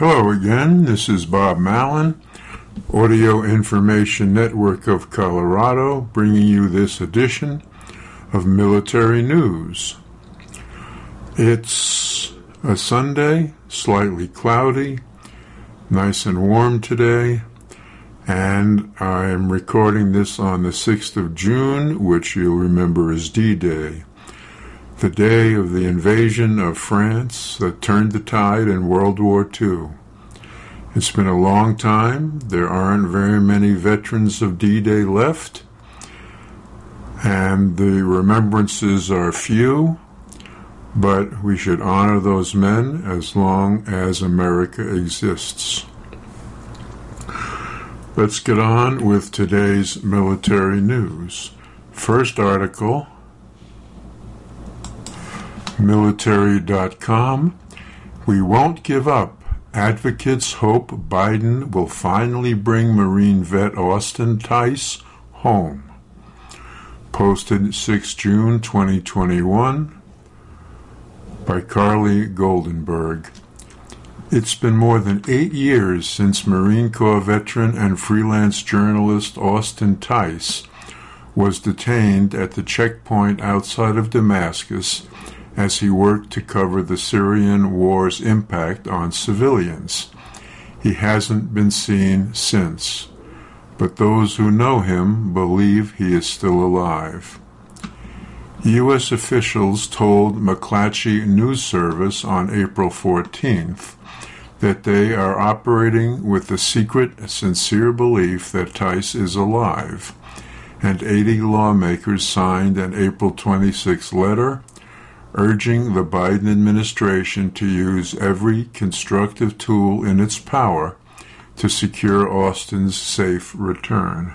Hello again, this is Bob Mallon, Audio Information Network of Colorado, bringing you this edition of Military News. It's a Sunday, slightly cloudy, nice and warm today, and I am recording this on the 6th of June, which you'll remember is D Day the day of the invasion of France that turned the tide in World War II. It's been a long time. There aren't very many veterans of D Day left, and the remembrances are few, but we should honor those men as long as America exists. Let's get on with today's military news. First article military.com. We won't give up. Advocates hope Biden will finally bring Marine vet Austin Tice home. Posted 6 June 2021 by Carly Goldenberg. It's been more than eight years since Marine Corps veteran and freelance journalist Austin Tice was detained at the checkpoint outside of Damascus as he worked to cover the Syrian war's impact on civilians. He hasn't been seen since, but those who know him believe he is still alive. U.S. officials told McClatchy News Service on April 14th that they are operating with the secret, sincere belief that Tice is alive, and 80 lawmakers signed an April 26 letter urging the Biden administration to use every constructive tool in its power to secure Austin's safe return.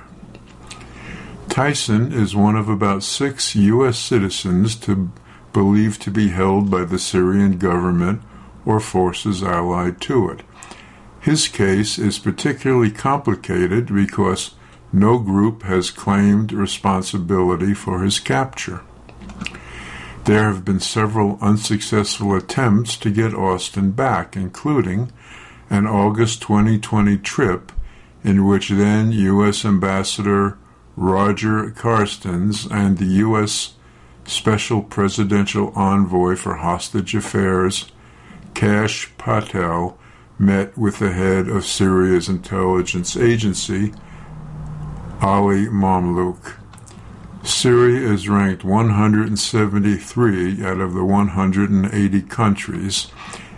Tyson is one of about six U.S. citizens to believed to be held by the Syrian government or forces allied to it. His case is particularly complicated because no group has claimed responsibility for his capture. There have been several unsuccessful attempts to get Austin back, including an August 2020 trip in which then U.S. Ambassador Roger Carstens and the U.S. Special Presidential Envoy for Hostage Affairs Kash Patel met with the head of Syria's intelligence agency, Ali Mamlouk. Syria is ranked 173 out of the 180 countries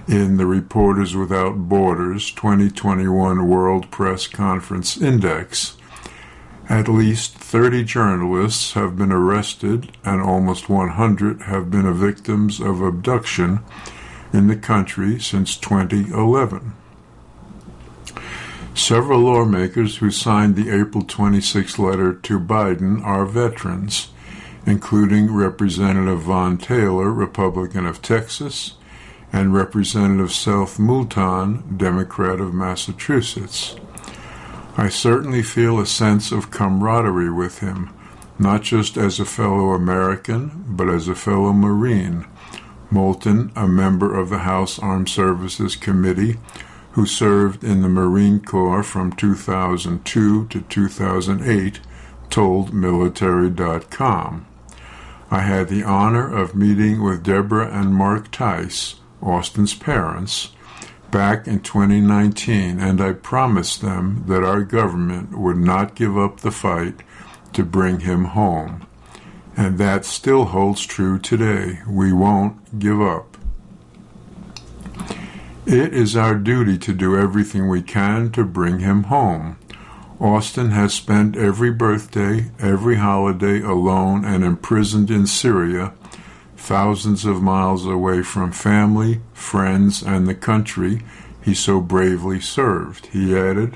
in the Reporters Without Borders 2021 World Press Conference Index. At least 30 journalists have been arrested and almost 100 have been victims of abduction in the country since 2011. Several lawmakers who signed the April 26 letter to Biden are veterans, including Representative Van Taylor, Republican of Texas, and Representative Seth Moulton, Democrat of Massachusetts. I certainly feel a sense of camaraderie with him, not just as a fellow American, but as a fellow Marine. Moulton, a member of the House Armed Services Committee, who served in the Marine Corps from 2002 to 2008, told Military.com. I had the honor of meeting with Deborah and Mark Tice, Austin's parents, back in 2019, and I promised them that our government would not give up the fight to bring him home. And that still holds true today. We won't give up. It is our duty to do everything we can to bring him home. Austin has spent every birthday, every holiday alone and imprisoned in Syria, thousands of miles away from family, friends, and the country he so bravely served. He added,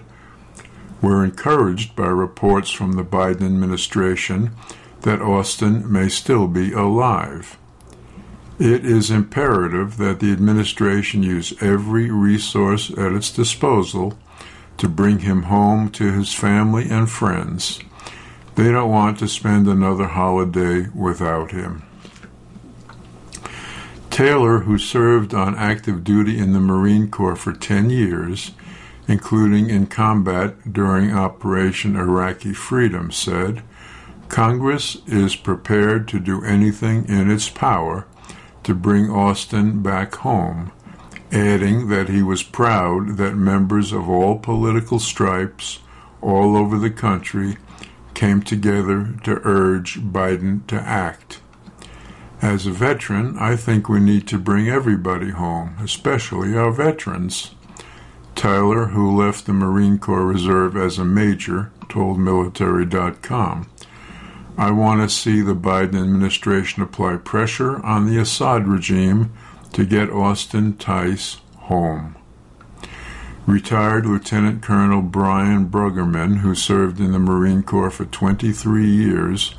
We're encouraged by reports from the Biden administration that Austin may still be alive. It is imperative that the administration use every resource at its disposal to bring him home to his family and friends. They don't want to spend another holiday without him. Taylor, who served on active duty in the Marine Corps for 10 years, including in combat during Operation Iraqi Freedom, said, Congress is prepared to do anything in its power to bring Austin back home, adding that he was proud that members of all political stripes all over the country came together to urge Biden to act. As a veteran, I think we need to bring everybody home, especially our veterans. Taylor, who left the Marine Corps Reserve as a major, told Military.com. I want to see the Biden administration apply pressure on the Assad regime to get Austin Tice home. Retired Lieutenant Colonel Brian Bruggeman, who served in the Marine Corps for 23 years,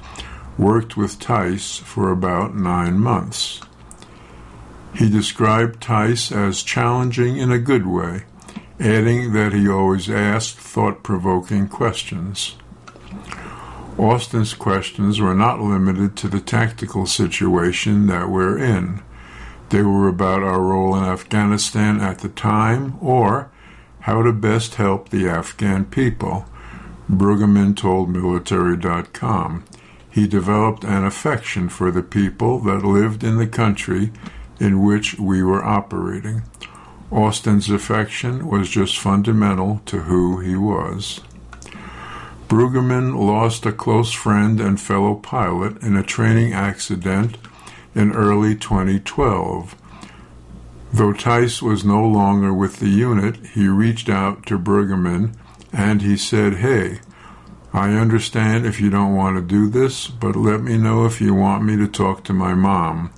worked with Tice for about nine months. He described Tice as challenging in a good way, adding that he always asked thought provoking questions. Austin's questions were not limited to the tactical situation that we're in. They were about our role in Afghanistan at the time or how to best help the Afghan people. Bruggeman told Military.com. He developed an affection for the people that lived in the country in which we were operating. Austin's affection was just fundamental to who he was. Bruggeman lost a close friend and fellow pilot in a training accident in early 2012. Though Tice was no longer with the unit, he reached out to Bruggeman and he said, Hey, I understand if you don't want to do this, but let me know if you want me to talk to my mom.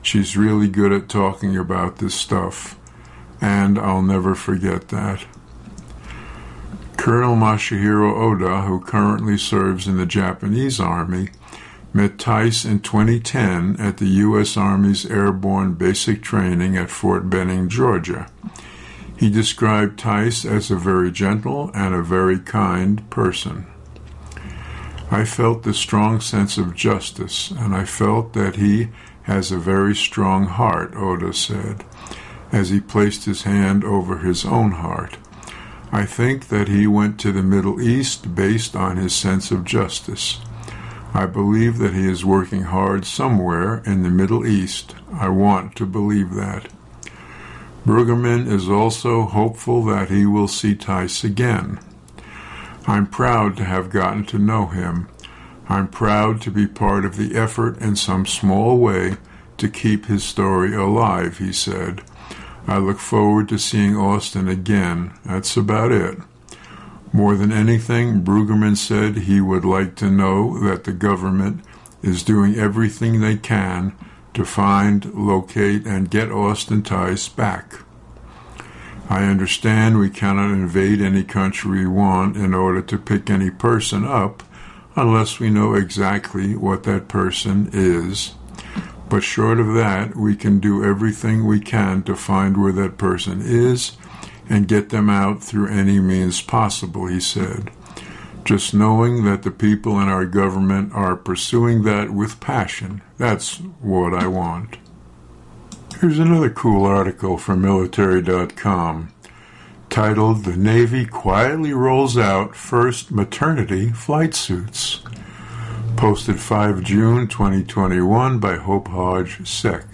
She's really good at talking about this stuff, and I'll never forget that. Colonel Masahiro Oda, who currently serves in the Japanese Army, met Tice in 2010 at the U.S. Army's Airborne Basic Training at Fort Benning, Georgia. He described Tice as a very gentle and a very kind person. I felt the strong sense of justice, and I felt that he has a very strong heart, Oda said, as he placed his hand over his own heart. I think that he went to the Middle East based on his sense of justice. I believe that he is working hard somewhere in the Middle East. I want to believe that. Bruggeman is also hopeful that he will see Tice again. I'm proud to have gotten to know him. I'm proud to be part of the effort in some small way to keep his story alive, he said. I look forward to seeing Austin again. That's about it. More than anything, Bruggeman said he would like to know that the government is doing everything they can to find, locate, and get Austin Tice back. I understand we cannot invade any country we want in order to pick any person up unless we know exactly what that person is but short of that, we can do everything we can to find where that person is and get them out through any means possible, he said. Just knowing that the people in our government are pursuing that with passion, that's what I want. Here's another cool article from Military.com titled The Navy Quietly Rolls Out First Maternity Flight Suits posted 5 June 2021 by Hope Hodge Seck.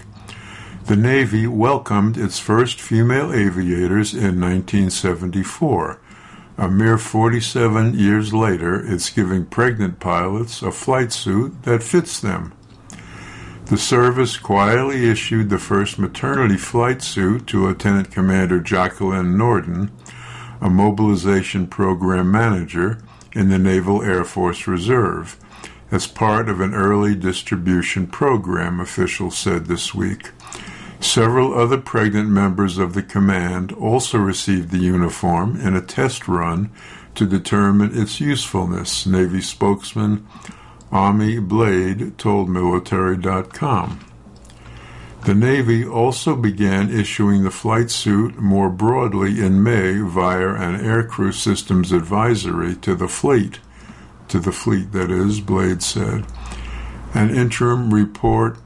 The Navy welcomed its first female aviators in 1974. A mere 47 years later, it's giving pregnant pilots a flight suit that fits them. The service quietly issued the first maternity flight suit to Lieutenant Commander Jacqueline Norden, a mobilization program manager in the Naval Air Force Reserve as part of an early distribution program, officials said this week. Several other pregnant members of the command also received the uniform in a test run to determine its usefulness, Navy spokesman Ami Blade told Military.com. The Navy also began issuing the flight suit more broadly in May via an aircrew systems advisory to the fleet to the fleet, that is, Blade said. An interim report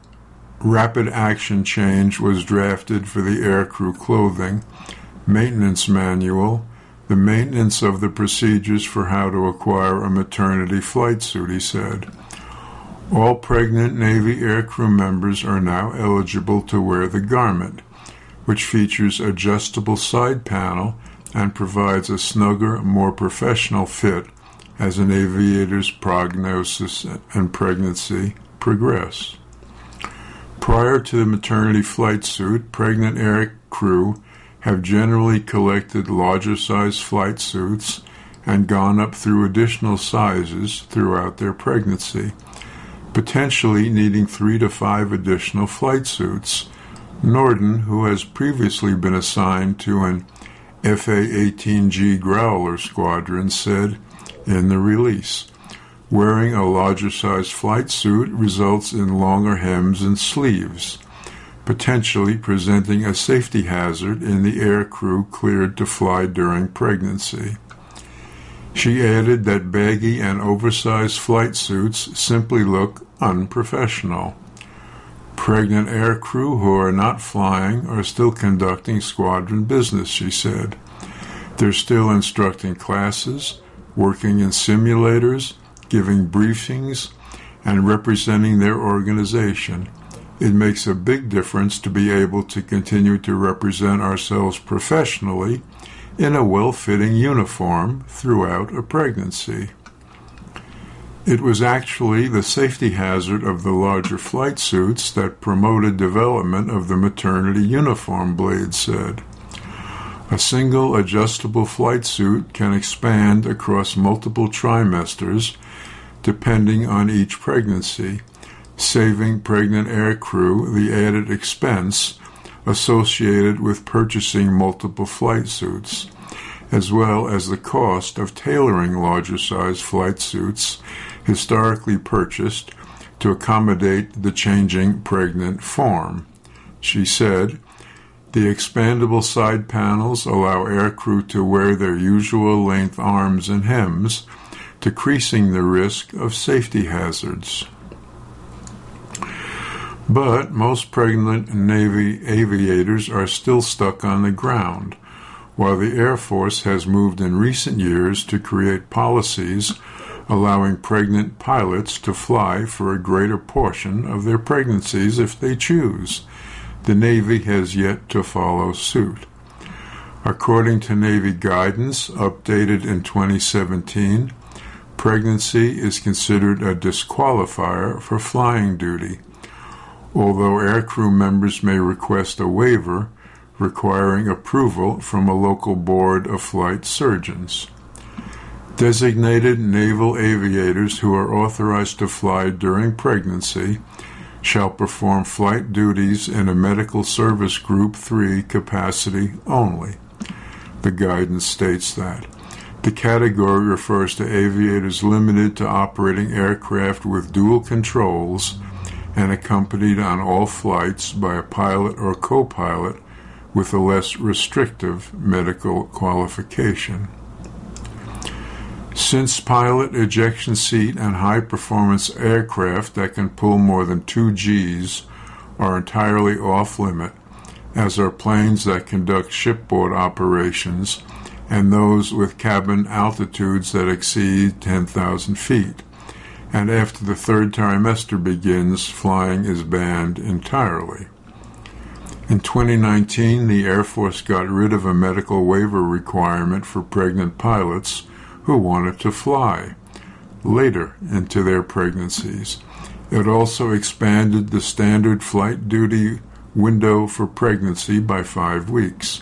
rapid action change was drafted for the aircrew clothing, maintenance manual, the maintenance of the procedures for how to acquire a maternity flight suit, he said. All pregnant Navy aircrew members are now eligible to wear the garment, which features adjustable side panel and provides a snugger, more professional fit as an aviator's prognosis and pregnancy progress. Prior to the maternity flight suit, pregnant air crew have generally collected larger size flight suits and gone up through additional sizes throughout their pregnancy, potentially needing three to five additional flight suits. Norden, who has previously been assigned to an EA 18G Growler squadron, said in the release. Wearing a larger size flight suit results in longer hems and sleeves potentially presenting a safety hazard in the air crew cleared to fly during pregnancy. She added that baggy and oversized flight suits simply look unprofessional. Pregnant air crew who are not flying are still conducting squadron business, she said. They're still instructing classes, working in simulators, giving briefings, and representing their organization it makes a big difference to be able to continue to represent ourselves professionally in a well fitting uniform throughout a pregnancy. It was actually the safety hazard of the larger flight suits that promoted development of the maternity uniform, Blade said. A single adjustable flight suit can expand across multiple trimesters depending on each pregnancy saving pregnant aircrew the added expense associated with purchasing multiple flight suits, as well as the cost of tailoring larger size flight suits historically purchased to accommodate the changing pregnant form. She said, the expandable side panels allow aircrew to wear their usual length arms and hems, decreasing the risk of safety hazards. But most pregnant Navy aviators are still stuck on the ground, while the Air Force has moved in recent years to create policies allowing pregnant pilots to fly for a greater portion of their pregnancies if they choose. The Navy has yet to follow suit. According to Navy guidance updated in 2017, pregnancy is considered a disqualifier for flying duty although aircrew members may request a waiver requiring approval from a local board of flight surgeons. Designated naval aviators who are authorized to fly during pregnancy shall perform flight duties in a medical service group 3 capacity only. The guidance states that. The category refers to aviators limited to operating aircraft with dual controls and accompanied on all flights by a pilot or co pilot with a less restrictive medical qualification. Since pilot ejection seat and high performance aircraft that can pull more than 2 Gs are entirely off limit, as are planes that conduct shipboard operations and those with cabin altitudes that exceed 10,000 feet and after the third trimester begins, flying is banned entirely. In 2019, the Air Force got rid of a medical waiver requirement for pregnant pilots who wanted to fly later into their pregnancies. It also expanded the standard flight duty window for pregnancy by five weeks,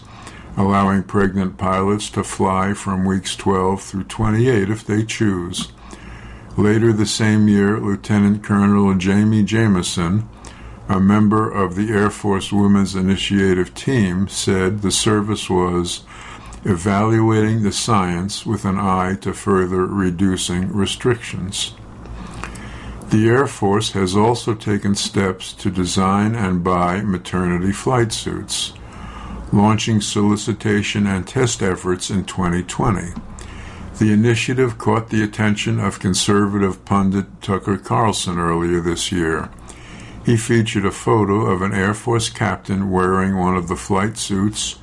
allowing pregnant pilots to fly from weeks 12 through 28 if they choose. Later the same year, Lieutenant Colonel Jamie Jameson, a member of the Air Force Women's Initiative Team, said the service was evaluating the science with an eye to further reducing restrictions. The Air Force has also taken steps to design and buy maternity flight suits, launching solicitation and test efforts in 2020. The initiative caught the attention of conservative pundit Tucker Carlson earlier this year. He featured a photo of an Air Force captain wearing one of the flight suits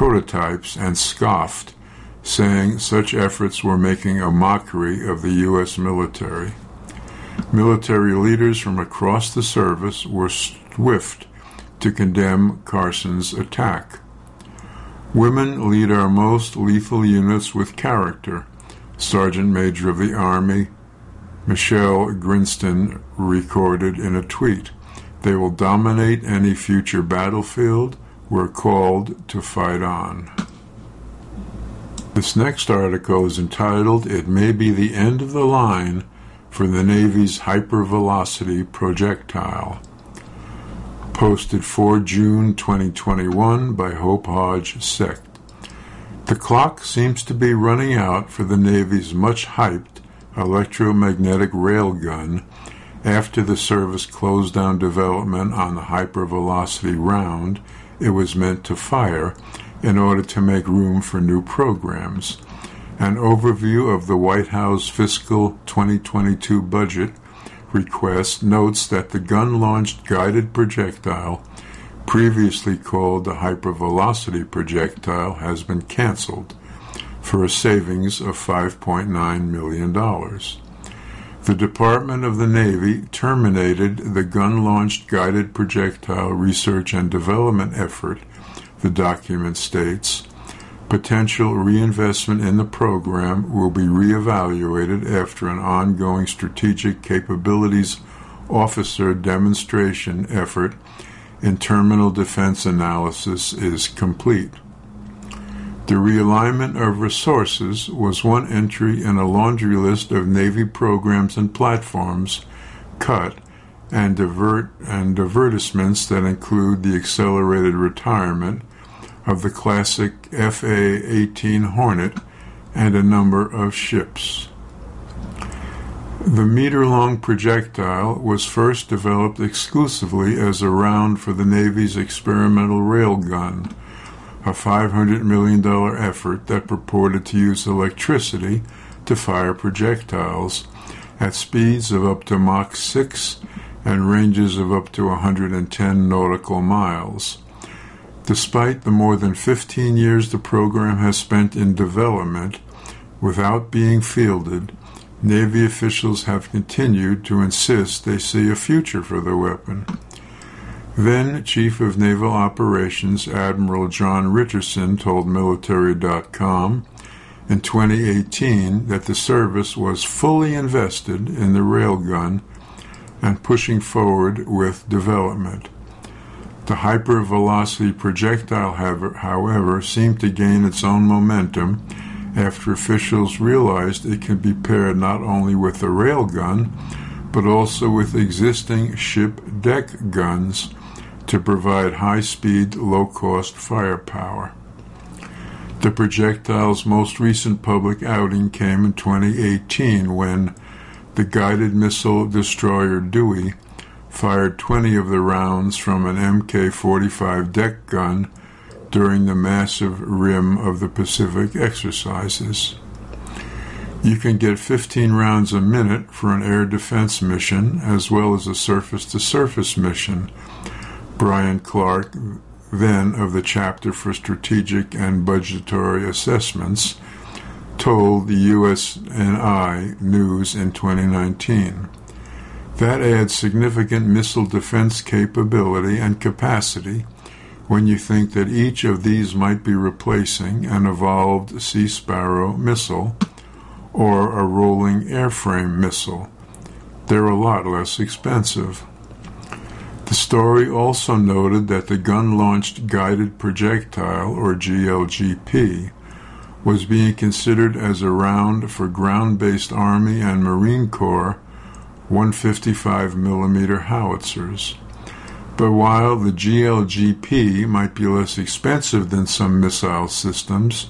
prototypes and scoffed, saying such efforts were making a mockery of the U.S. military. Military leaders from across the service were swift to condemn Carlson's attack. Women lead our most lethal units with character, Sergeant Major of the Army Michelle Grinston recorded in a tweet. They will dominate any future battlefield. We're called to fight on. This next article is entitled It May Be the End of the Line for the Navy's Hypervelocity Projectile. Posted 4 June 2021 by Hope Hodge Seck. The clock seems to be running out for the Navy's much hyped electromagnetic railgun after the service closed down development on the hypervelocity round it was meant to fire in order to make room for new programs. An overview of the White House fiscal 2022 budget request notes that the gun launched guided projectile, previously called the hypervelocity projectile, has been canceled for a savings of $5.9 million. The Department of the Navy terminated the gun launched guided projectile research and development effort, the document states. Potential reinvestment in the program will be reevaluated after an ongoing strategic capabilities officer demonstration effort in terminal defense analysis is complete. The realignment of resources was one entry in a laundry list of Navy programs and platforms cut and divert and divertissements that include the accelerated retirement of the classic FA-18 Hornet and a number of ships. The meter-long projectile was first developed exclusively as a round for the Navy's experimental railgun a $500 million effort that purported to use electricity to fire projectiles at speeds of up to Mach 6 and ranges of up to 110 nautical miles. Despite the more than 15 years the program has spent in development without being fielded, Navy officials have continued to insist they see a future for the weapon. Then Chief of Naval Operations Admiral John Richardson told Military.com in 2018 that the service was fully invested in the railgun and pushing forward with development. The hypervelocity projectile, however, seemed to gain its own momentum after officials realized it can be paired not only with the railgun, but also with existing ship deck guns to provide high speed, low cost firepower. The projectile's most recent public outing came in 2018 when the guided missile destroyer Dewey fired 20 of the rounds from an MK 45 deck gun during the massive rim of the Pacific exercises. You can get 15 rounds a minute for an air defense mission as well as a surface to surface mission Brian Clark, then of the Chapter for Strategic and Budgetary Assessments, told the USNI News in 2019. That adds significant missile defense capability and capacity when you think that each of these might be replacing an evolved Sea Sparrow missile or a rolling airframe missile. They're a lot less expensive. The story also noted that the gun launched guided projectile, or GLGP, was being considered as a round for ground based Army and Marine Corps 155 millimeter howitzers. But while the GLGP might be less expensive than some missile systems,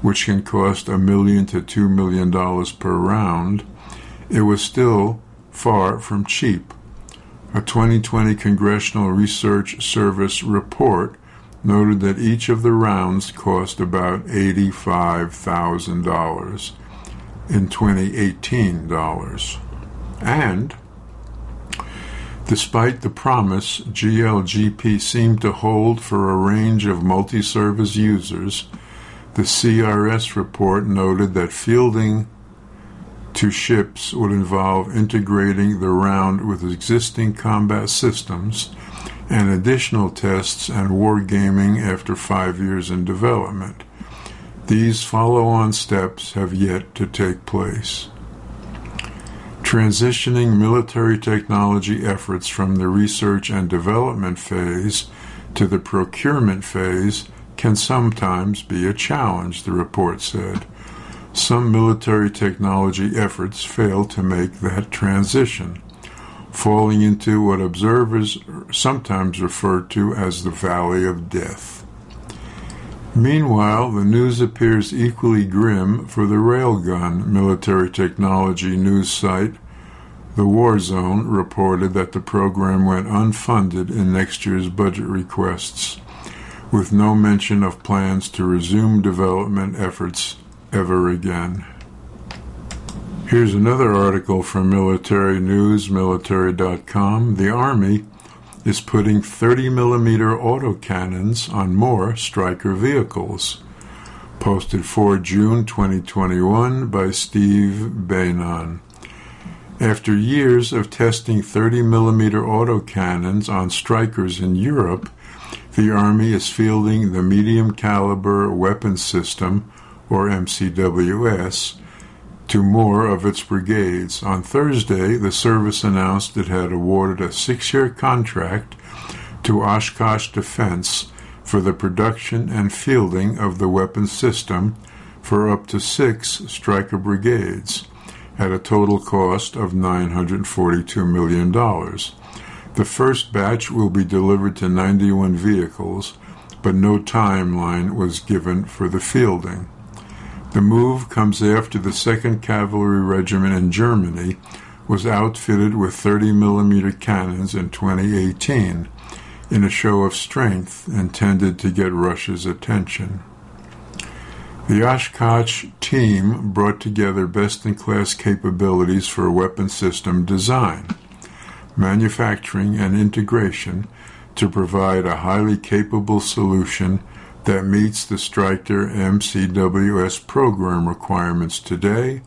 which can cost a million to two million dollars per round, it was still far from cheap. A 2020 Congressional Research Service report noted that each of the rounds cost about $85,000 in 2018 dollars. And Despite the promise GLGP seemed to hold for a range of multi service users, the CRS report noted that fielding to ships would involve integrating the round with existing combat systems and additional tests and wargaming after five years in development. These follow on steps have yet to take place. Transitioning military technology efforts from the research and development phase to the procurement phase can sometimes be a challenge, the report said. Some military technology efforts fail to make that transition, falling into what observers sometimes refer to as the Valley of Death. Meanwhile, the news appears equally grim for the Railgun military technology news site. The War Zone reported that the program went unfunded in next year's budget requests with no mention of plans to resume development efforts ever again. Here's another article from Military News, military.com. The Army is putting 30 millimeter autocannons on more Stryker vehicles. Posted for June 2021 by Steve Beynon. After years of testing 30 millimeter autocannons on Strykers in Europe, the Army is fielding the Medium Caliber Weapon System, or MCWS, to more of its brigades. On Thursday, the service announced it had awarded a six year contract to Oshkosh Defense for the production and fielding of the weapon system for up to six Stryker brigades at a total cost of $942 million. The first batch will be delivered to 91 vehicles, but no timeline was given for the fielding. The move comes after the 2nd Cavalry Regiment in Germany was outfitted with 30 millimeter cannons in 2018 in a show of strength intended to get Russia's attention. The Oshkosh team brought together best in class capabilities for weapon system design manufacturing, and integration to provide a highly capable solution that meets the Stryker MCWS program requirements today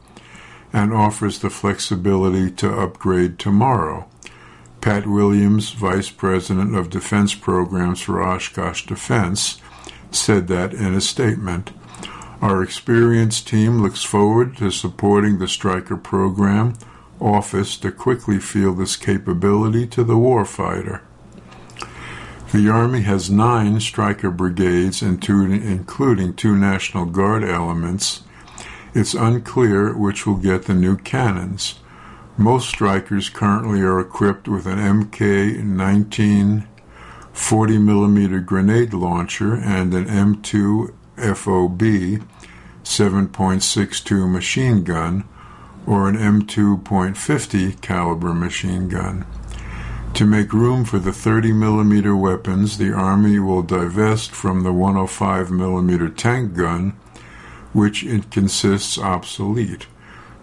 and offers the flexibility to upgrade tomorrow. Pat Williams, Vice President of Defense Programs for Oshkosh Defense, said that in a statement. Our experienced team looks forward to supporting the Stryker program office to quickly field this capability to the warfighter. The Army has nine Stryker brigades, including two National Guard elements. It's unclear which will get the new cannons. Most Strykers currently are equipped with an MK 19 40 millimeter grenade launcher and an M2 FOB 7.62 machine gun or an M2.50 caliber machine gun. To make room for the 30 millimeter weapons, the Army will divest from the 105 millimeter tank gun, which it consists obsolete.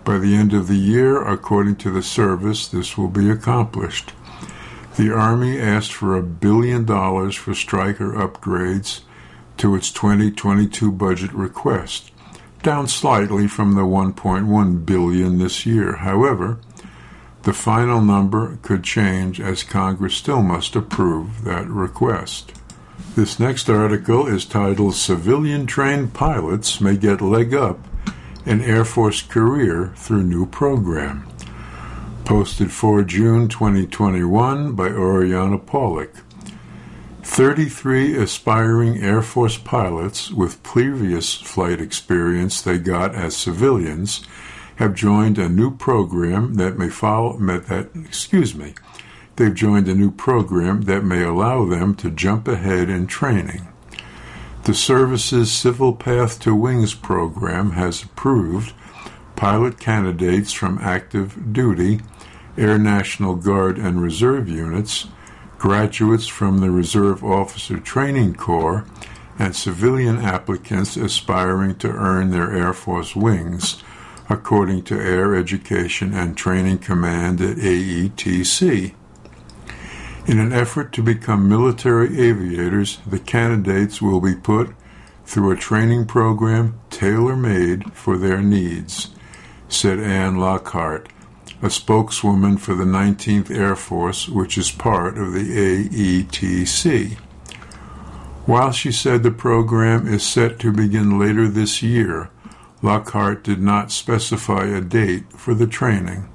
By the end of the year, according to the service, this will be accomplished. The Army asked for a billion dollars for Stryker upgrades to its 2022 budget request down slightly from the 1.1 billion this year. However, the final number could change as Congress still must approve that request. This next article is titled Civilian Trained Pilots May Get Leg Up in Air Force Career Through New Program. Posted for June 2021 by Oriana Pawlyk. 33 aspiring Air Force pilots with previous flight experience they got as civilians have joined a new program that may follow that excuse me they've joined a new program that may allow them to jump ahead in training. The service's Civil Path to Wings program has approved pilot candidates from active duty, Air National Guard and Reserve units graduates from the Reserve Officer Training Corps, and civilian applicants aspiring to earn their Air Force wings, according to Air Education and Training Command at AETC. In an effort to become military aviators, the candidates will be put through a training program tailor made for their needs, said Anne Lockhart, a spokeswoman for the 19th Air Force, which is part of the AETC. While she said the program is set to begin later this year, Lockhart did not specify a date for the training.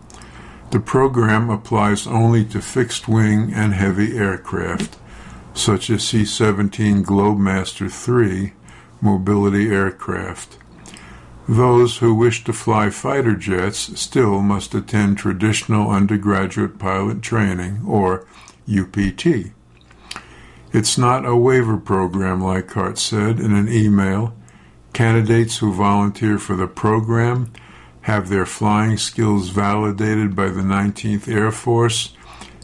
The program applies only to fixed wing and heavy aircraft, such as C 17 Globemaster III mobility aircraft. Those who wish to fly fighter jets still must attend traditional undergraduate pilot training, or UPT. It's not a waiver program, Lockhart said in an email. Candidates who volunteer for the program have their flying skills validated by the 19th Air Force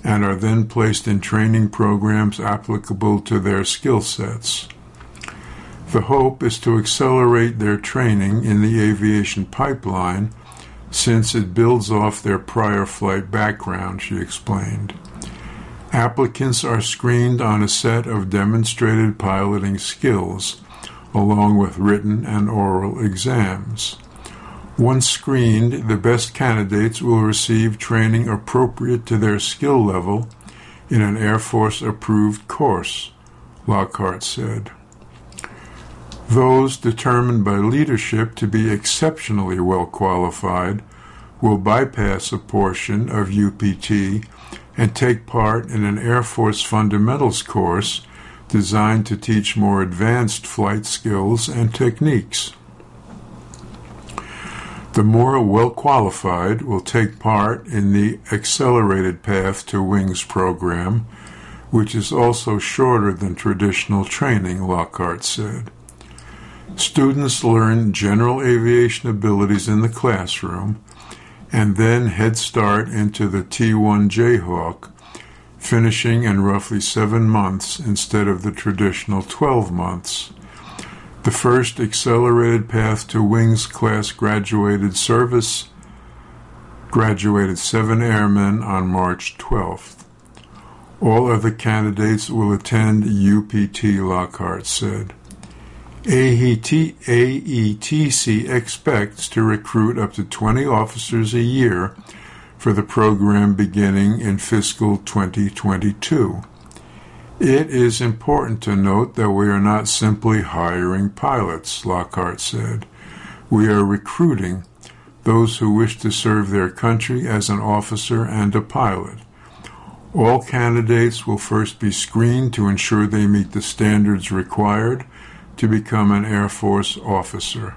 and are then placed in training programs applicable to their skill sets. The hope is to accelerate their training in the aviation pipeline since it builds off their prior flight background, she explained. Applicants are screened on a set of demonstrated piloting skills, along with written and oral exams. Once screened, the best candidates will receive training appropriate to their skill level in an Air Force approved course, Lockhart said. Those determined by leadership to be exceptionally well qualified will bypass a portion of UPT and take part in an Air Force fundamentals course designed to teach more advanced flight skills and techniques. The more well qualified will take part in the Accelerated Path to Wings program, which is also shorter than traditional training, Lockhart said. Students learn general aviation abilities in the classroom and then head start into the T1 Jayhawk, finishing in roughly seven months instead of the traditional 12 months. The first accelerated path to Wings class graduated service graduated seven airmen on March 12th. All other candidates will attend UPT, Lockhart said. AETC expects to recruit up to 20 officers a year for the program beginning in fiscal 2022. It is important to note that we are not simply hiring pilots, Lockhart said. We are recruiting those who wish to serve their country as an officer and a pilot. All candidates will first be screened to ensure they meet the standards required to become an Air Force officer.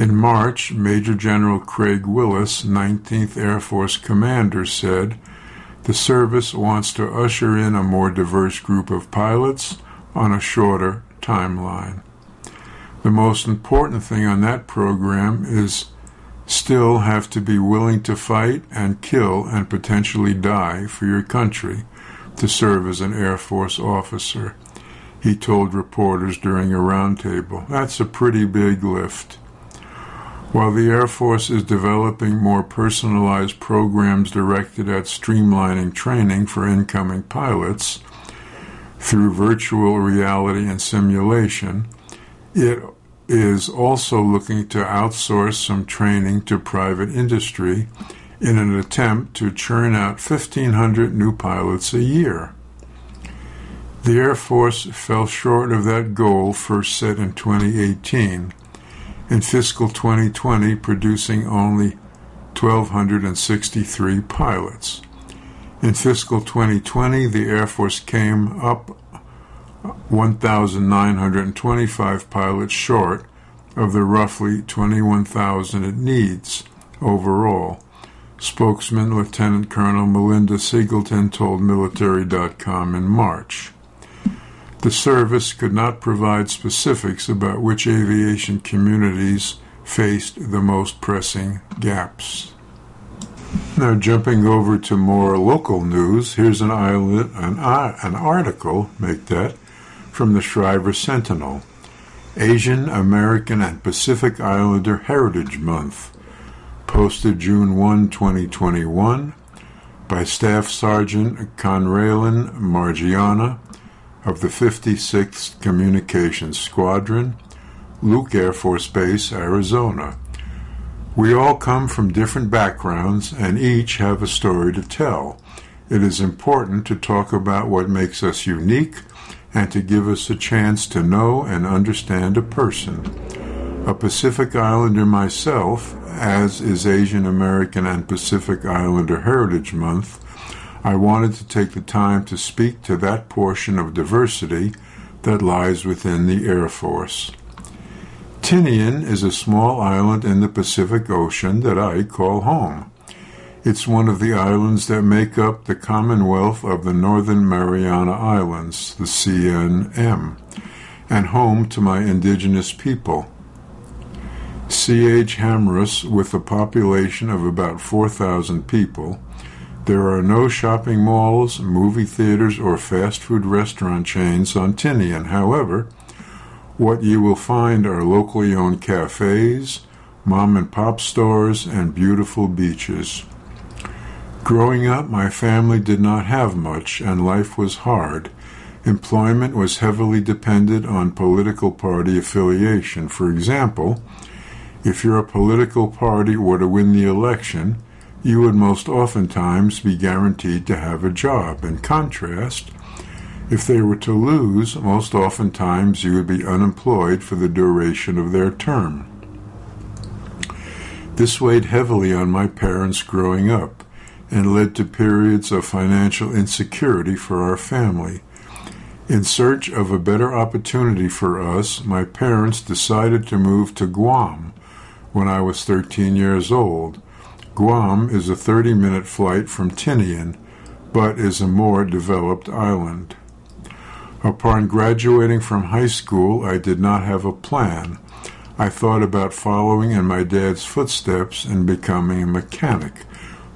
In March, Major General Craig Wills, 19th Air Force Commander, said the service wants to usher in a more diverse group of pilots on a shorter timeline. The most important thing on that program is still have to be willing to fight and kill and potentially die for your country to serve as an Air Force officer he told reporters during a roundtable. That's a pretty big lift. While the Air Force is developing more personalized programs directed at streamlining training for incoming pilots through virtual reality and simulation, it is also looking to outsource some training to private industry in an attempt to churn out 1,500 new pilots a year. The Air Force fell short of that goal first set in 2018, in fiscal 2020 producing only 1,263 pilots. In fiscal 2020, the Air Force came up 1,925 pilots short of the roughly 21,000 it needs overall. Spokesman Lieutenant Colonel Melinda Singleton told Military.com in March. The service could not provide specifics about which aviation communities faced the most pressing gaps. Now, jumping over to more local news, here's an, island, an, uh, an article, make that, from the Schriever Sentinel Asian American and Pacific Islander Heritage Month, posted June 1, 2021 by Staff Sergeant Conralyn Margiana of the 56th Communications Squadron, Luke Air Force Base, Arizona. We all come from different backgrounds and each have a story to tell. It is important to talk about what makes us unique and to give us a chance to know and understand a person. A Pacific Islander myself, as is Asian American and Pacific Islander Heritage Month, I wanted to take the time to speak to that portion of diversity that lies within the Air Force. Tinian is a small island in the Pacific Ocean that I call home. It's one of the islands that make up the Commonwealth of the Northern Mariana Islands, the CNM, and home to my indigenous people. C.H. Hamrus, with a population of about 4,000 people, there are no shopping malls, movie theaters, or fast food restaurant chains on Tinian. However, what you will find are locally owned cafes, mom and pop stores, and beautiful beaches. Growing up, my family did not have much, and life was hard. Employment was heavily dependent on political party affiliation. For example, if your political party were to win the election, you would most oftentimes be guaranteed to have a job. In contrast, if they were to lose, most oftentimes you would be unemployed for the duration of their term. This weighed heavily on my parents growing up and led to periods of financial insecurity for our family. In search of a better opportunity for us, my parents decided to move to Guam when I was 13 years old. Guam is a 30 minute flight from Tinian, but is a more developed island. Upon graduating from high school, I did not have a plan. I thought about following in my dad's footsteps and becoming a mechanic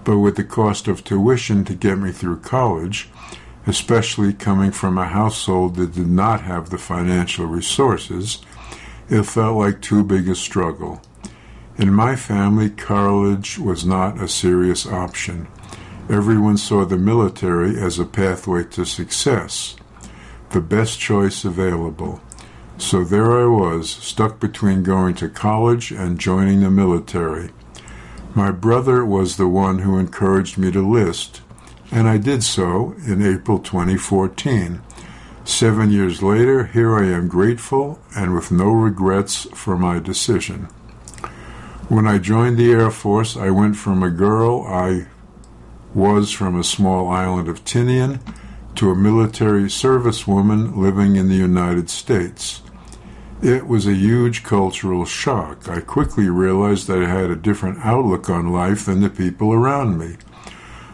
but with the cost of tuition to get me through college, especially coming from a household that did not have the financial resources, it felt like too big a struggle. In my family, college was not a serious option. Everyone saw the military as a pathway to success, the best choice available. So there I was, stuck between going to college and joining the military. My brother was the one who encouraged me to list, and I did so in April 2014. Seven years later, here I am grateful and with no regrets for my decision. When I joined the Air Force, I went from a girl I was from a small island of Tinian to a military servicewoman living in the United States. It was a huge cultural shock. I quickly realized that I had a different outlook on life than the people around me.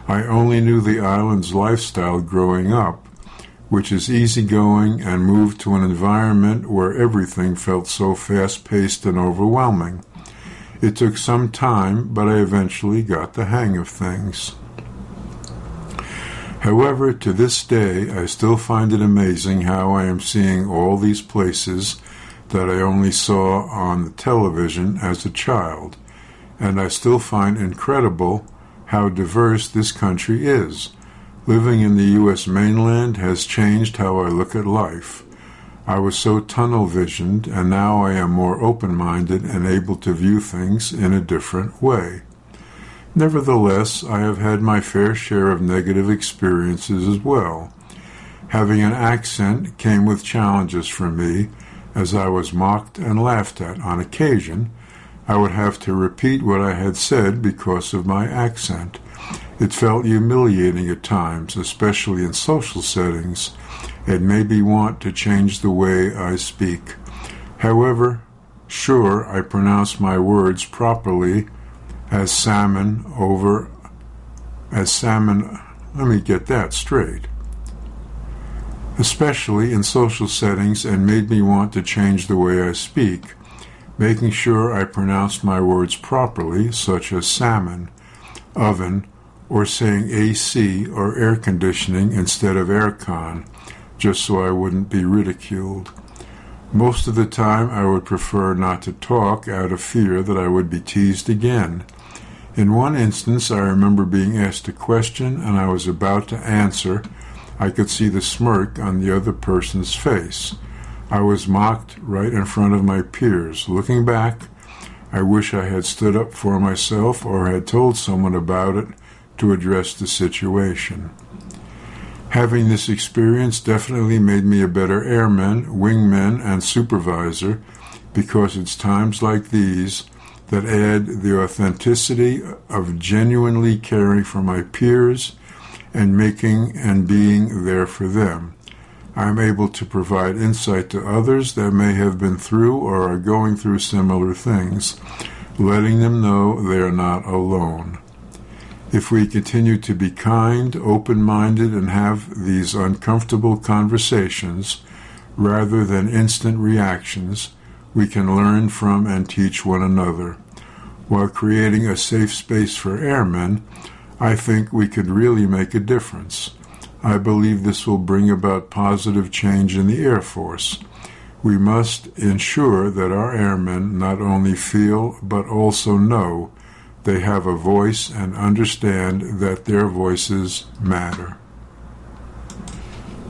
I only knew the island's lifestyle growing up, which is easygoing and moved to an environment where everything felt so fast paced and overwhelming. It took some time, but I eventually got the hang of things. However, to this day, I still find it amazing how I am seeing all these places that I only saw on the television as a child, and I still find incredible how diverse this country is. Living in the U.S. mainland has changed how I look at life. I was so tunnel visioned, and now I am more open minded and able to view things in a different way. Nevertheless, I have had my fair share of negative experiences as well. Having an accent came with challenges for me, as I was mocked and laughed at on occasion, I would have to repeat what I had said because of my accent. It felt humiliating at times, especially in social settings, and made me want to change the way I speak. However, sure, I pronounce my words properly as salmon over as salmon. Let me get that straight especially in social settings, and made me want to change the way I speak, making sure I pronounced my words properly, such as salmon, oven, or saying AC or air conditioning instead of aircon, just so I wouldn't be ridiculed. Most of the time, I would prefer not to talk out of fear that I would be teased again. In one instance, I remember being asked a question and I was about to answer. I could see the smirk on the other person's face. I was mocked right in front of my peers. Looking back, I wish I had stood up for myself or had told someone about it to address the situation. Having this experience definitely made me a better airman, wingman, and supervisor because it's times like these that add the authenticity of genuinely caring for my peers and making and being there for them. I'm able to provide insight to others that may have been through or are going through similar things, letting them know they are not alone. If we continue to be kind, open minded, and have these uncomfortable conversations rather than instant reactions, we can learn from and teach one another. While creating a safe space for airmen, I think we could really make a difference. I believe this will bring about positive change in the Air Force. We must ensure that our airmen not only feel but also know they have a voice and understand that their voices matter.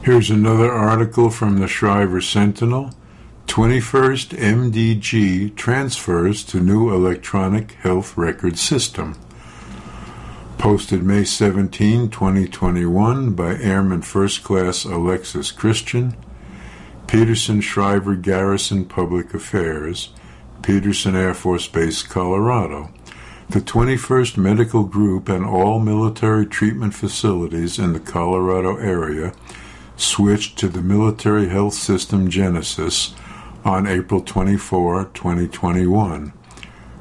Here's another article from the Schriever Sentinel. 21st MDG transfers to new electronic health record system posted May 17, 2021 by Airman First Class Alexis Christian, Peterson Schriever Garrison Public Affairs, Peterson Air Force Base, Colorado. The 21st Medical Group and all military treatment facilities in the Colorado area switched to the Military Health System Genesis on April 24, 2021.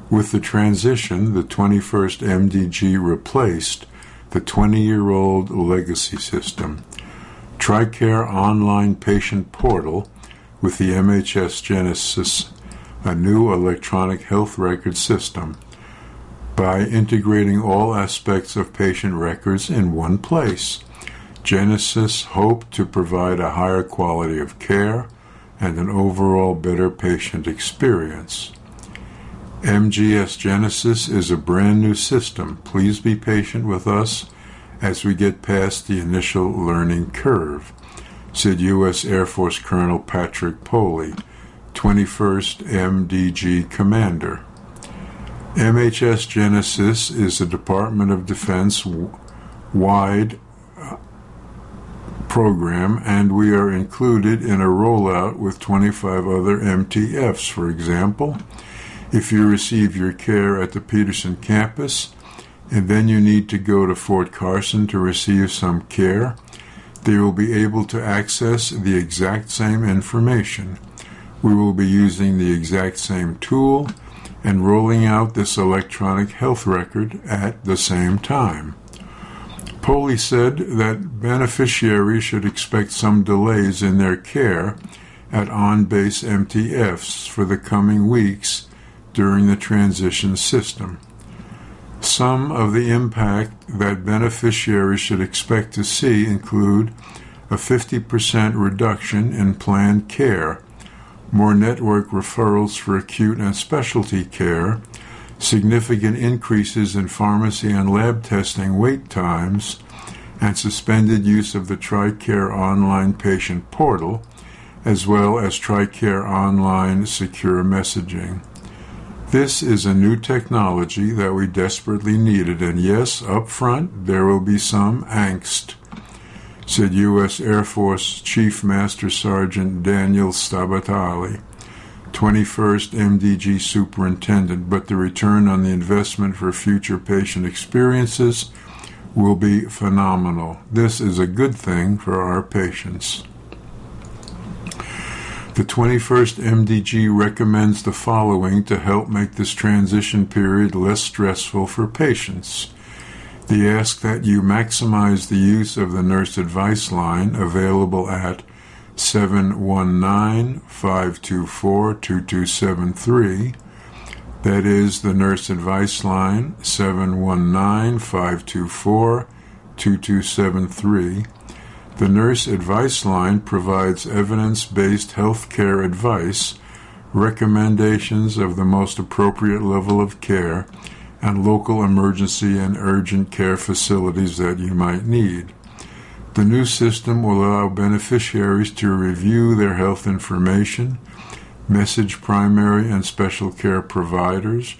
With the transition, the 21st MDG replaced the 20 year old legacy system. TRICARE Online Patient Portal with the MHS Genesis, a new electronic health record system, by integrating all aspects of patient records in one place. Genesis hoped to provide a higher quality of care and an overall better patient experience. MGS Genesis is a brand new system. Please be patient with us as we get past the initial learning curve, said U.S. Air Force Colonel Patrick Poley, 21st MDG Commander. MHS Genesis is a Department of Defense wide uh, program, and we are included in a rollout with 25 other MTFs, for example if you receive your care at the Peterson campus and then you need to go to Fort Carson to receive some care, they will be able to access the exact same information. We will be using the exact same tool and rolling out this electronic health record at the same time. Poley said that beneficiaries should expect some delays in their care at on base MTFs for the coming weeks during the transition system. Some of the impact that beneficiaries should expect to see include a 50% reduction in planned care, more network referrals for acute and specialty care, significant increases in pharmacy and lab testing wait times, and suspended use of the TRICARE online patient portal, as well as TRICARE online secure messaging. This is a new technology that we desperately needed, and yes, up front there will be some angst, said U.S. Air Force Chief Master Sergeant Daniel Stabatali, 21st MDG Superintendent, but the return on the investment for future patient experiences will be phenomenal. This is a good thing for our patients. The 21st MDG recommends the following to help make this transition period less stressful for patients. They ask that you maximize the use of the nurse advice line available at 719 524 2273. That is the nurse advice line 719 524 2273 the Nurse Advice Line provides evidence based healthcare advice, recommendations of the most appropriate level of care, and local emergency and urgent care facilities that you might need. The new system will allow beneficiaries to review their health information, message primary and special care providers,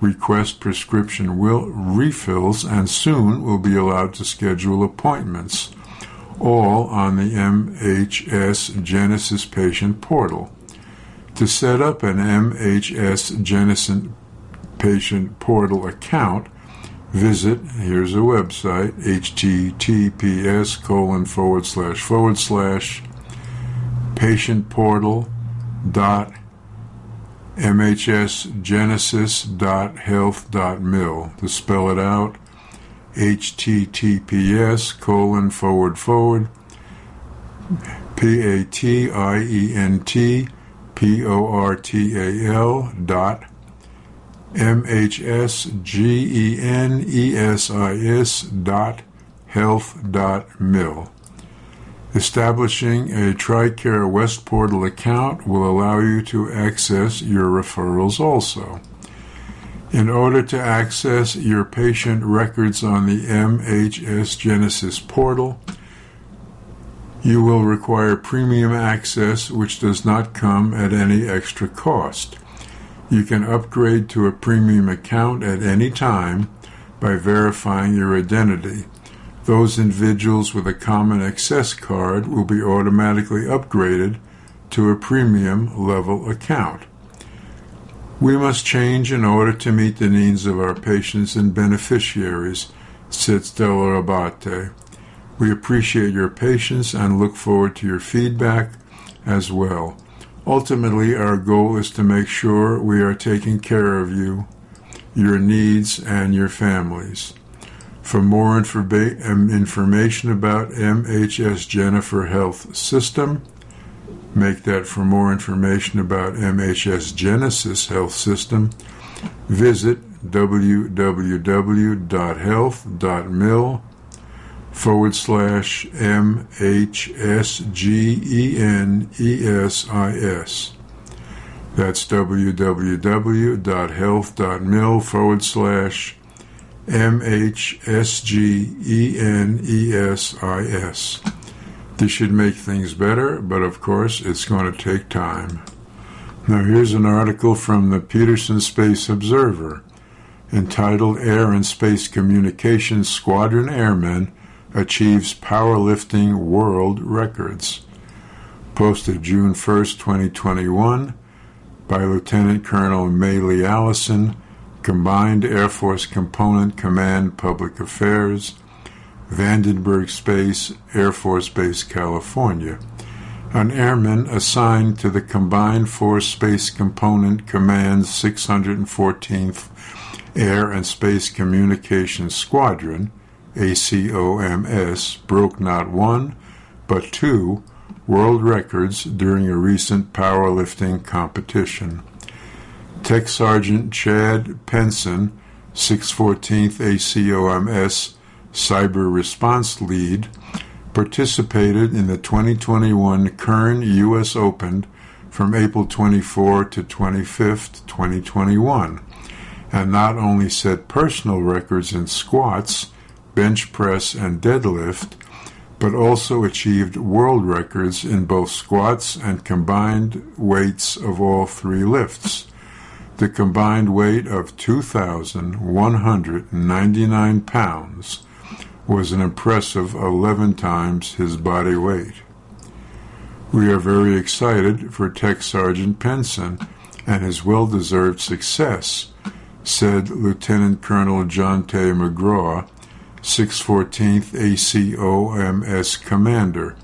request prescription will, refills, and soon will be allowed to schedule appointments, all on the MHS Genesis patient portal. To set up an MHS Genesis patient portal account, visit, here's a website, https colon forward slash forward slash patientportal dot mhsgenesis.health.mil. To spell it out, https colon forward forward p-a-t-i-e-n-t p-o-r-t-a-l dot M-H-S-G-E-N-E-S-I-S dot health dot mil. Establishing a TRICARE West Portal account will allow you to access your referrals also. In order to access your patient records on the MHS Genesis portal, you will require premium access, which does not come at any extra cost. You can upgrade to a premium account at any time by verifying your identity. Those individuals with a common access card will be automatically upgraded to a premium level account. We must change in order to meet the needs of our patients and beneficiaries, said Stella Abate. We appreciate your patience and look forward to your feedback as well. Ultimately, our goal is to make sure we are taking care of you, your needs, and your families. For more um, information about MHS Jennifer Health System, make that for more information about MHS Genesis Health System, visit www.health.mil forward slash M H S G E N E S I S. That's www.health.mil forward slash M H S G E N E S I S. This should make things better, but of course it's going to take time. Now, here's an article from the Peterson Space Observer entitled Air and Space Communications Squadron Airmen achieves powerlifting world records. Posted June 1, 2021, by Lieutenant Colonel Maylee Allison, Combined Air Force Component Command Public Affairs, Vandenberg Space, Air Force Base, California. An airman assigned to the Combined Force Space Component Command's 614th Air and Space Communications Squadron ACOMS broke not one, but two world records during a recent powerlifting competition. Tech Sergeant Chad Penson, 614th ACOMS Cyber Response Lead, participated in the 2021 Kern U.S. Open from April 24 to 25, 2021, and not only set personal records in squats bench press, and deadlift, but also achieved world records in both squats and combined weights of all three lifts. The combined weight of 2,199 pounds was an impressive 11 times his body weight. We are very excited for Tech Sergeant Penson and his well deserved success, said Lieutenant Colonel John T. McGraw, 614th ACOMS Commander.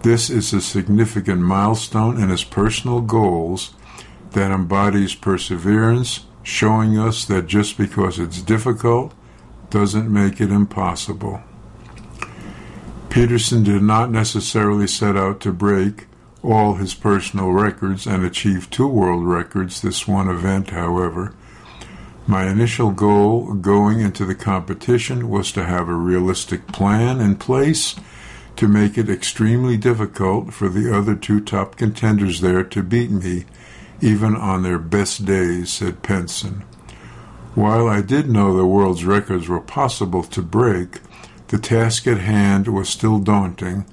This is a significant milestone in his personal goals that embodies perseverance, showing us that just because it's difficult doesn't make it impossible. Peterson did not necessarily set out to break all his personal records and achieve two world records this one event, however. My initial goal going into the competition was to have a realistic plan in place to make it extremely difficult for the other two top contenders there to beat me, even on their best days, said Penson. While I did know the world's records were possible to break, the task at hand was still daunting,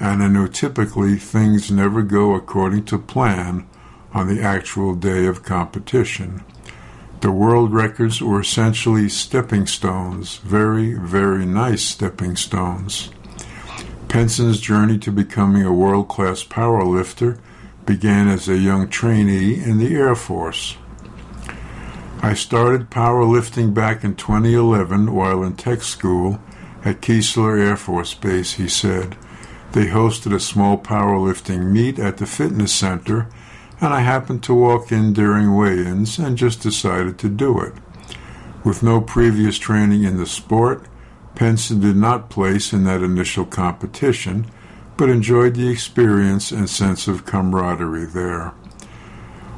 and I knew typically things never go according to plan on the actual day of competition. The world records were essentially stepping stones, very, very nice stepping stones. Penson's journey to becoming a world class powerlifter began as a young trainee in the Air Force. I started powerlifting back in 2011 while in tech school at Keesler Air Force Base, he said. They hosted a small powerlifting meet at the fitness center, and I happened to walk in during weigh ins and just decided to do it. With no previous training in the sport, Penson did not place in that initial competition, but enjoyed the experience and sense of camaraderie there.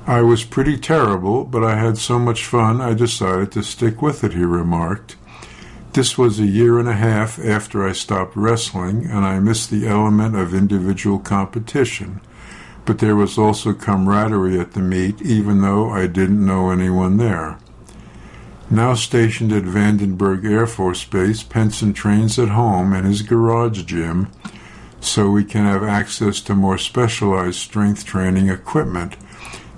I was pretty terrible, but I had so much fun I decided to stick with it, he remarked. This was a year and a half after I stopped wrestling, and I missed the element of individual competition. But there was also camaraderie at the meet, even though I didn't know anyone there. Now stationed at Vandenberg Air Force Base, Penson trains at home in his garage gym so we can have access to more specialized strength training equipment.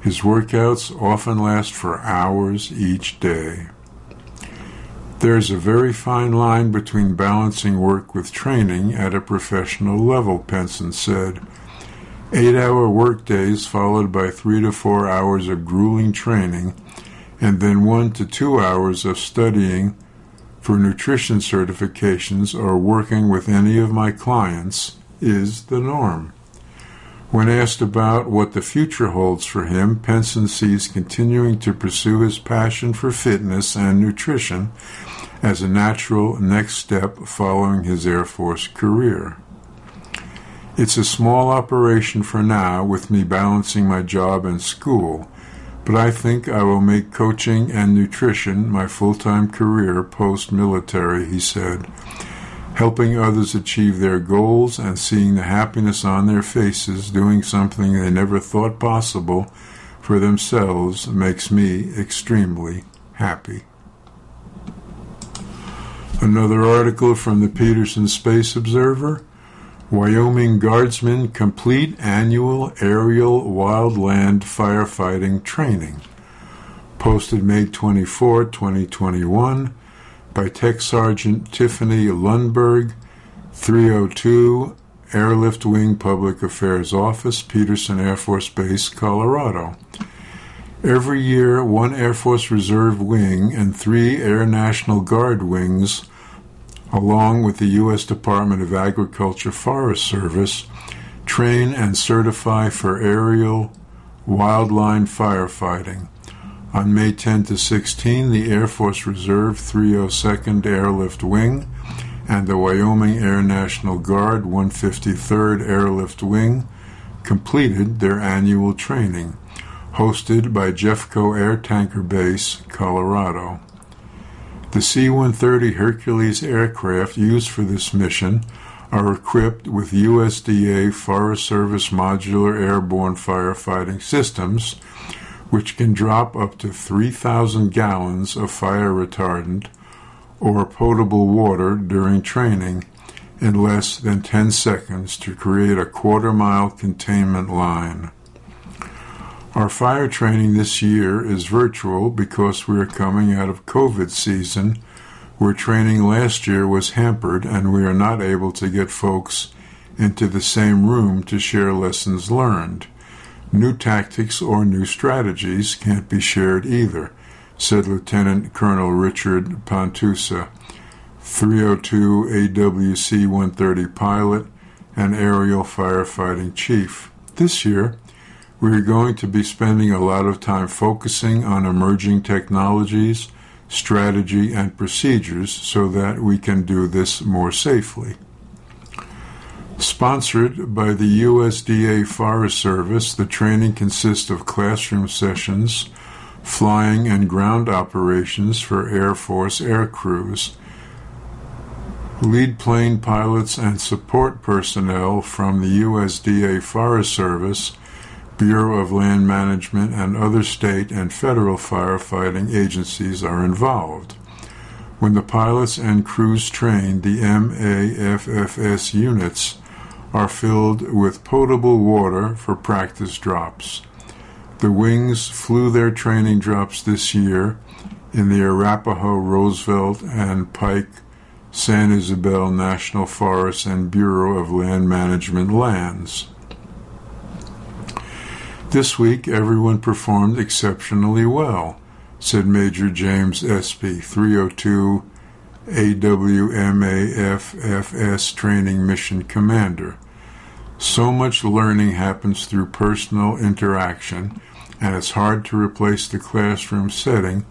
His workouts often last for hours each day. There's a very fine line between balancing work with training at a professional level, Penson said. Eight hour workdays followed by three to four hours of grueling training and then one to two hours of studying for nutrition certifications or working with any of my clients is the norm. When asked about what the future holds for him, Penson sees continuing to pursue his passion for fitness and nutrition as a natural next step following his Air Force career. It's a small operation for now with me balancing my job and school, but I think I will make coaching and nutrition my full time career post military, he said. Helping others achieve their goals and seeing the happiness on their faces doing something they never thought possible for themselves makes me extremely happy. Another article from the Peterson Space Observer Wyoming Guardsmen complete annual aerial wildland firefighting training. Posted May 24, 2021, by Tech Sergeant Tiffany Lundberg, 302 Airlift Wing Public Affairs Office, Peterson Air Force Base, Colorado. Every year, one Air Force Reserve wing and three Air National Guard wings along with the U.S. Department of Agriculture Forest Service, train and certify for aerial wildland firefighting. On May 10 to 16, the Air Force Reserve 302nd Airlift Wing and the Wyoming Air National Guard 153rd Airlift Wing completed their annual training, hosted by Jeffco Air Tanker Base, Colorado. The C 130 Hercules aircraft used for this mission are equipped with USDA Forest Service modular airborne firefighting systems, which can drop up to 3,000 gallons of fire retardant or potable water during training in less than 10 seconds to create a quarter mile containment line. Our fire training this year is virtual because we are coming out of COVID season where training last year was hampered and we are not able to get folks into the same room to share lessons learned. New tactics or new strategies can't be shared either, said Lieutenant Colonel Richard Pantusa, 302 AWC 130 pilot and aerial firefighting chief. This year, we're going to be spending a lot of time focusing on emerging technologies, strategy, and procedures so that we can do this more safely. Sponsored by the USDA Forest Service, the training consists of classroom sessions, flying and ground operations for Air Force air crews. Lead plane pilots and support personnel from the USDA Forest Service Bureau of Land Management, and other state and federal firefighting agencies are involved. When the pilots and crews trained, the MAFFS units are filled with potable water for practice drops. The Wings flew their training drops this year in the Arapaho, Roosevelt, and Pike San Isabel National Forests and Bureau of Land Management lands. This week, everyone performed exceptionally well, said Major James Espy, 302 AWMAFFS Training Mission Commander. So much learning happens through personal interaction, and it's hard to replace the classroom setting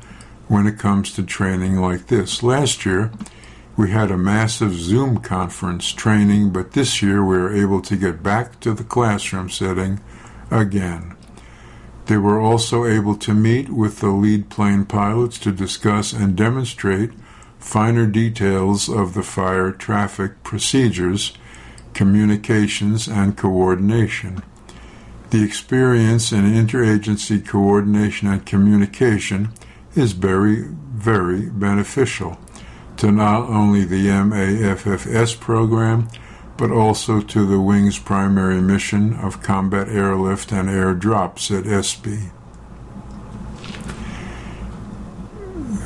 when it comes to training like this. Last year, we had a massive Zoom conference training, but this year we were able to get back to the classroom setting again. They were also able to meet with the lead plane pilots to discuss and demonstrate finer details of the fire traffic procedures, communications, and coordination. The experience in interagency coordination and communication is very, very beneficial to not only the MAFFS program, but also to the Wing's primary mission of combat airlift and air drops at Espy.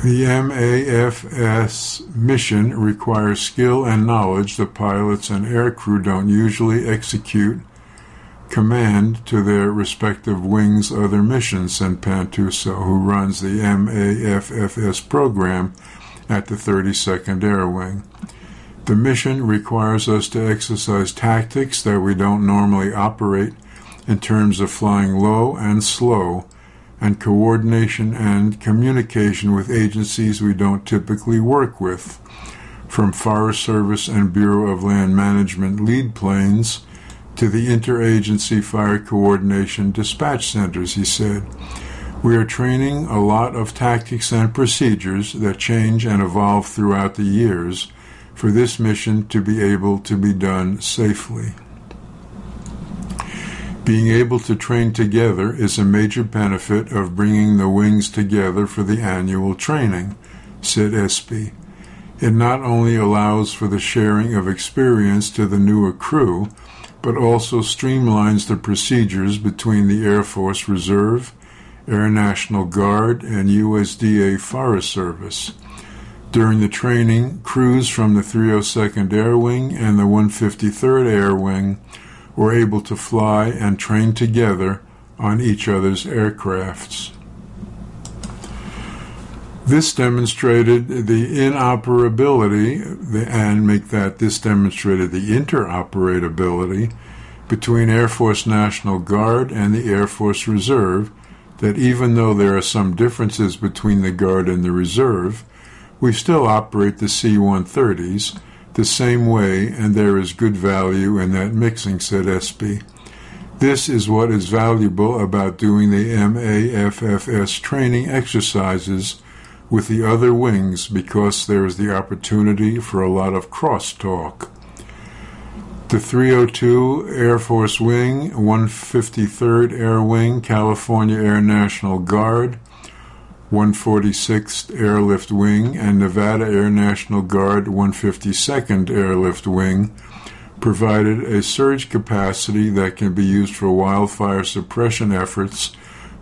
The MAFFS mission requires skill and knowledge the pilots and aircrew don't usually execute command to their respective wings' other missions, said Pantusa, who runs the MAFFS program at the 32nd Air Wing. The mission requires us to exercise tactics that we don't normally operate in terms of flying low and slow, and coordination and communication with agencies we don't typically work with, from Forest Service and Bureau of Land Management lead planes to the interagency fire coordination dispatch centers, he said. We are training a lot of tactics and procedures that change and evolve throughout the years for this mission to be able to be done safely. Being able to train together is a major benefit of bringing the wings together for the annual training, said Espy. It not only allows for the sharing of experience to the newer crew, but also streamlines the procedures between the Air Force Reserve, Air National Guard, and USDA Forest Service. During the training, crews from the 302nd Air Wing and the 153rd Air Wing were able to fly and train together on each other's aircrafts. This demonstrated the inoperability, and make that this demonstrated the interoperability between Air Force National Guard and the Air Force Reserve, that even though there are some differences between the Guard and the Reserve, we still operate the C 130s the same way, and there is good value in that mixing, said Espy. This is what is valuable about doing the MAFFS training exercises with the other wings because there is the opportunity for a lot of crosstalk. The 302 Air Force Wing, 153rd Air Wing, California Air National Guard, 146th Airlift Wing and Nevada Air National Guard 152nd Airlift Wing provided a surge capacity that can be used for wildfire suppression efforts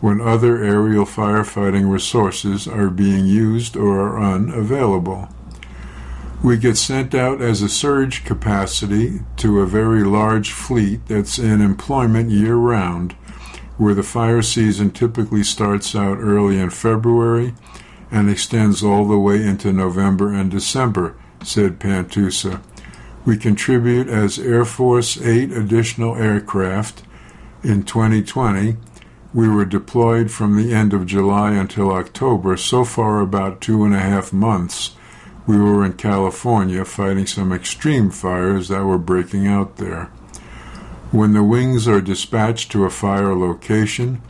when other aerial firefighting resources are being used or are unavailable. We get sent out as a surge capacity to a very large fleet that's in employment year round where the fire season typically starts out early in February and extends all the way into November and December, said Pantusa. We contribute as Air Force eight additional aircraft in 2020. We were deployed from the end of July until October, so far about two and a half months. We were in California fighting some extreme fires that were breaking out there. When the wings are dispatched to a fire location,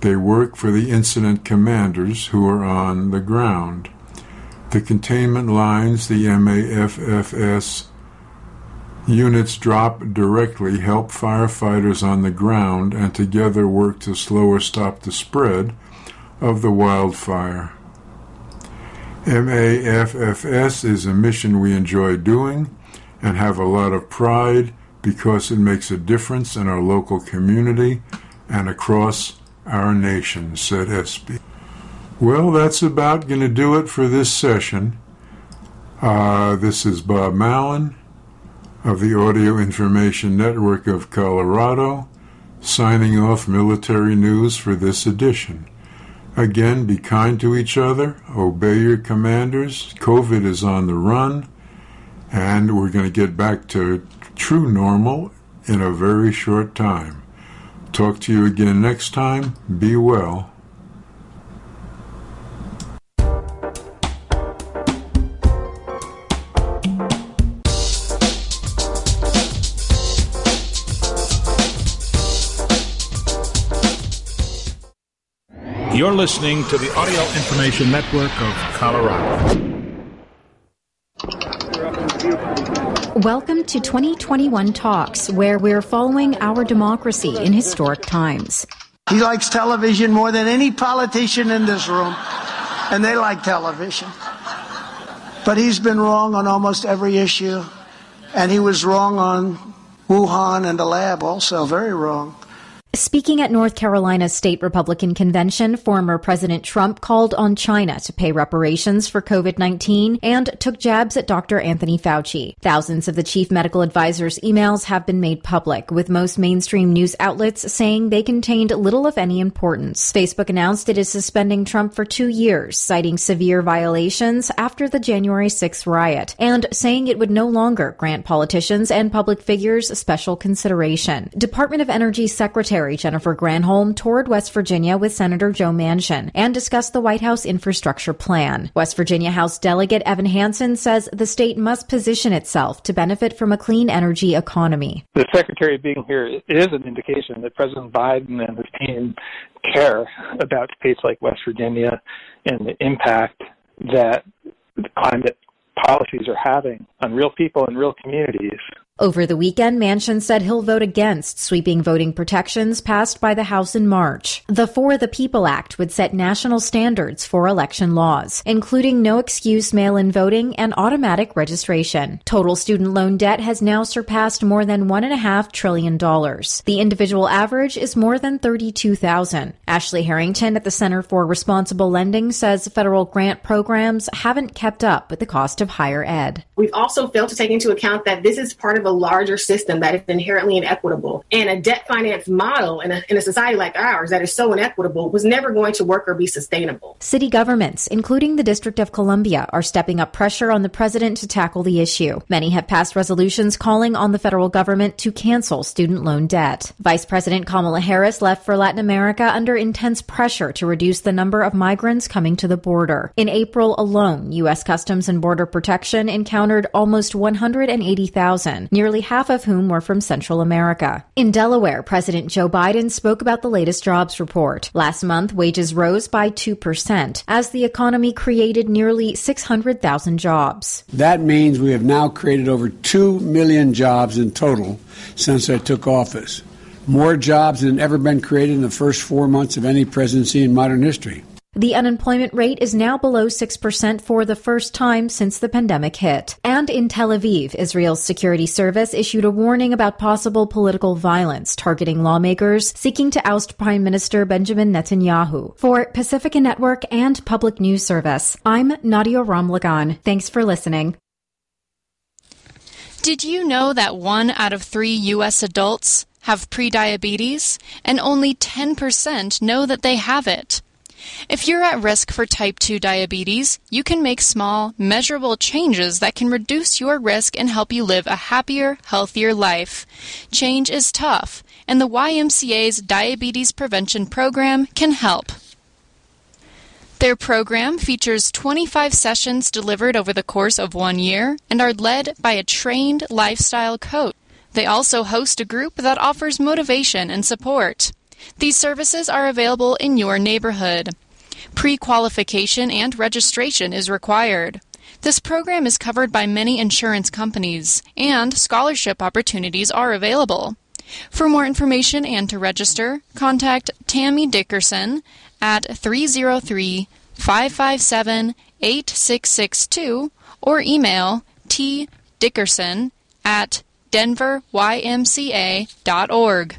they work for the incident commanders who are on the ground. The containment lines the MAFFS Units drop directly help firefighters on the ground and together work to slow or stop the spread of the wildfire. MAFFS is a mission we enjoy doing and have a lot of pride because it makes a difference in our local community and across our nation, said Espy. Well, that's about going to do it for this session. Uh, this is Bob Mallon of the Audio Information Network of Colorado, signing off military news for this edition. Again, be kind to each other, obey your commanders. COVID is on the run, and we're going to get back to true normal in a very short time. Talk to you again next time. Be well. You're listening to the Audio Information Network of Colorado. Welcome to 2021 Talks, where we're following our democracy in historic times. He likes television more than any politician in this room, and they like television. But he's been wrong on almost every issue, and he was wrong on Wuhan and the lab also, very wrong. Speaking at North Carolina's state Republican convention, former President Trump called on China to pay reparations for COVID-19 and took jabs at Dr. Anthony Fauci. Thousands of the chief medical advisor's emails have been made public, with most mainstream news outlets saying they contained little of any importance. Facebook announced it is suspending Trump for two years, citing severe violations after the January 6th riot, and saying it would no longer grant politicians and public figures special consideration. Department of Energy Secretary Secretary Jennifer Granholm toured West Virginia with Senator Joe Manchin and discussed the White House infrastructure plan. West Virginia House Delegate Evan Hansen says the state must position itself to benefit from a clean energy economy. The Secretary being here is an indication that President Biden and his team care about states like West Virginia and the impact that climate policies are having on real people and real communities. Over the weekend, Manchin said he'll vote against sweeping voting protections passed by the House in March. The For the People Act would set national standards for election laws, including no excuse mail-in voting and automatic registration. Total student loan debt has now surpassed more than $1.5 trillion. The individual average is more than 32000 Ashley Harrington at the Center for Responsible Lending says federal grant programs haven't kept up with the cost of higher ed. We've also failed to take into account that this is part of of a larger system that is inherently inequitable. And a debt finance model in a, in a society like ours that is so inequitable was never going to work or be sustainable. City governments, including the District of Columbia, are stepping up pressure on the president to tackle the issue. Many have passed resolutions calling on the federal government to cancel student loan debt. Vice President Kamala Harris left for Latin America under intense pressure to reduce the number of migrants coming to the border. In April alone, U.S. Customs and Border Protection encountered almost 180,000 nearly half of whom were from Central America. In Delaware, President Joe Biden spoke about the latest jobs report. Last month, wages rose by 2% as the economy created nearly 600,000 jobs. That means we have now created over 2 million jobs in total since I took office. More jobs than ever been created in the first four months of any presidency in modern history. The unemployment rate is now below 6% for the first time since the pandemic hit. And in Tel Aviv, Israel's security service issued a warning about possible political violence targeting lawmakers seeking to oust Prime Minister Benjamin Netanyahu. For Pacifica Network and Public News Service, I'm Nadia Ramlagan. Thanks for listening. Did you know that one out of three U.S. adults have prediabetes and only 10% know that they have it? If you're at risk for type 2 diabetes, you can make small, measurable changes that can reduce your risk and help you live a happier, healthier life. Change is tough, and the YMCA's Diabetes Prevention Program can help. Their program features 25 sessions delivered over the course of one year and are led by a trained lifestyle coach. They also host a group that offers motivation and support. These services are available in your neighborhood. Pre qualification and registration is required. This program is covered by many insurance companies, and scholarship opportunities are available. For more information and to register, contact Tammy Dickerson at 303 557 8662 or email tdickerson at denverymca.org.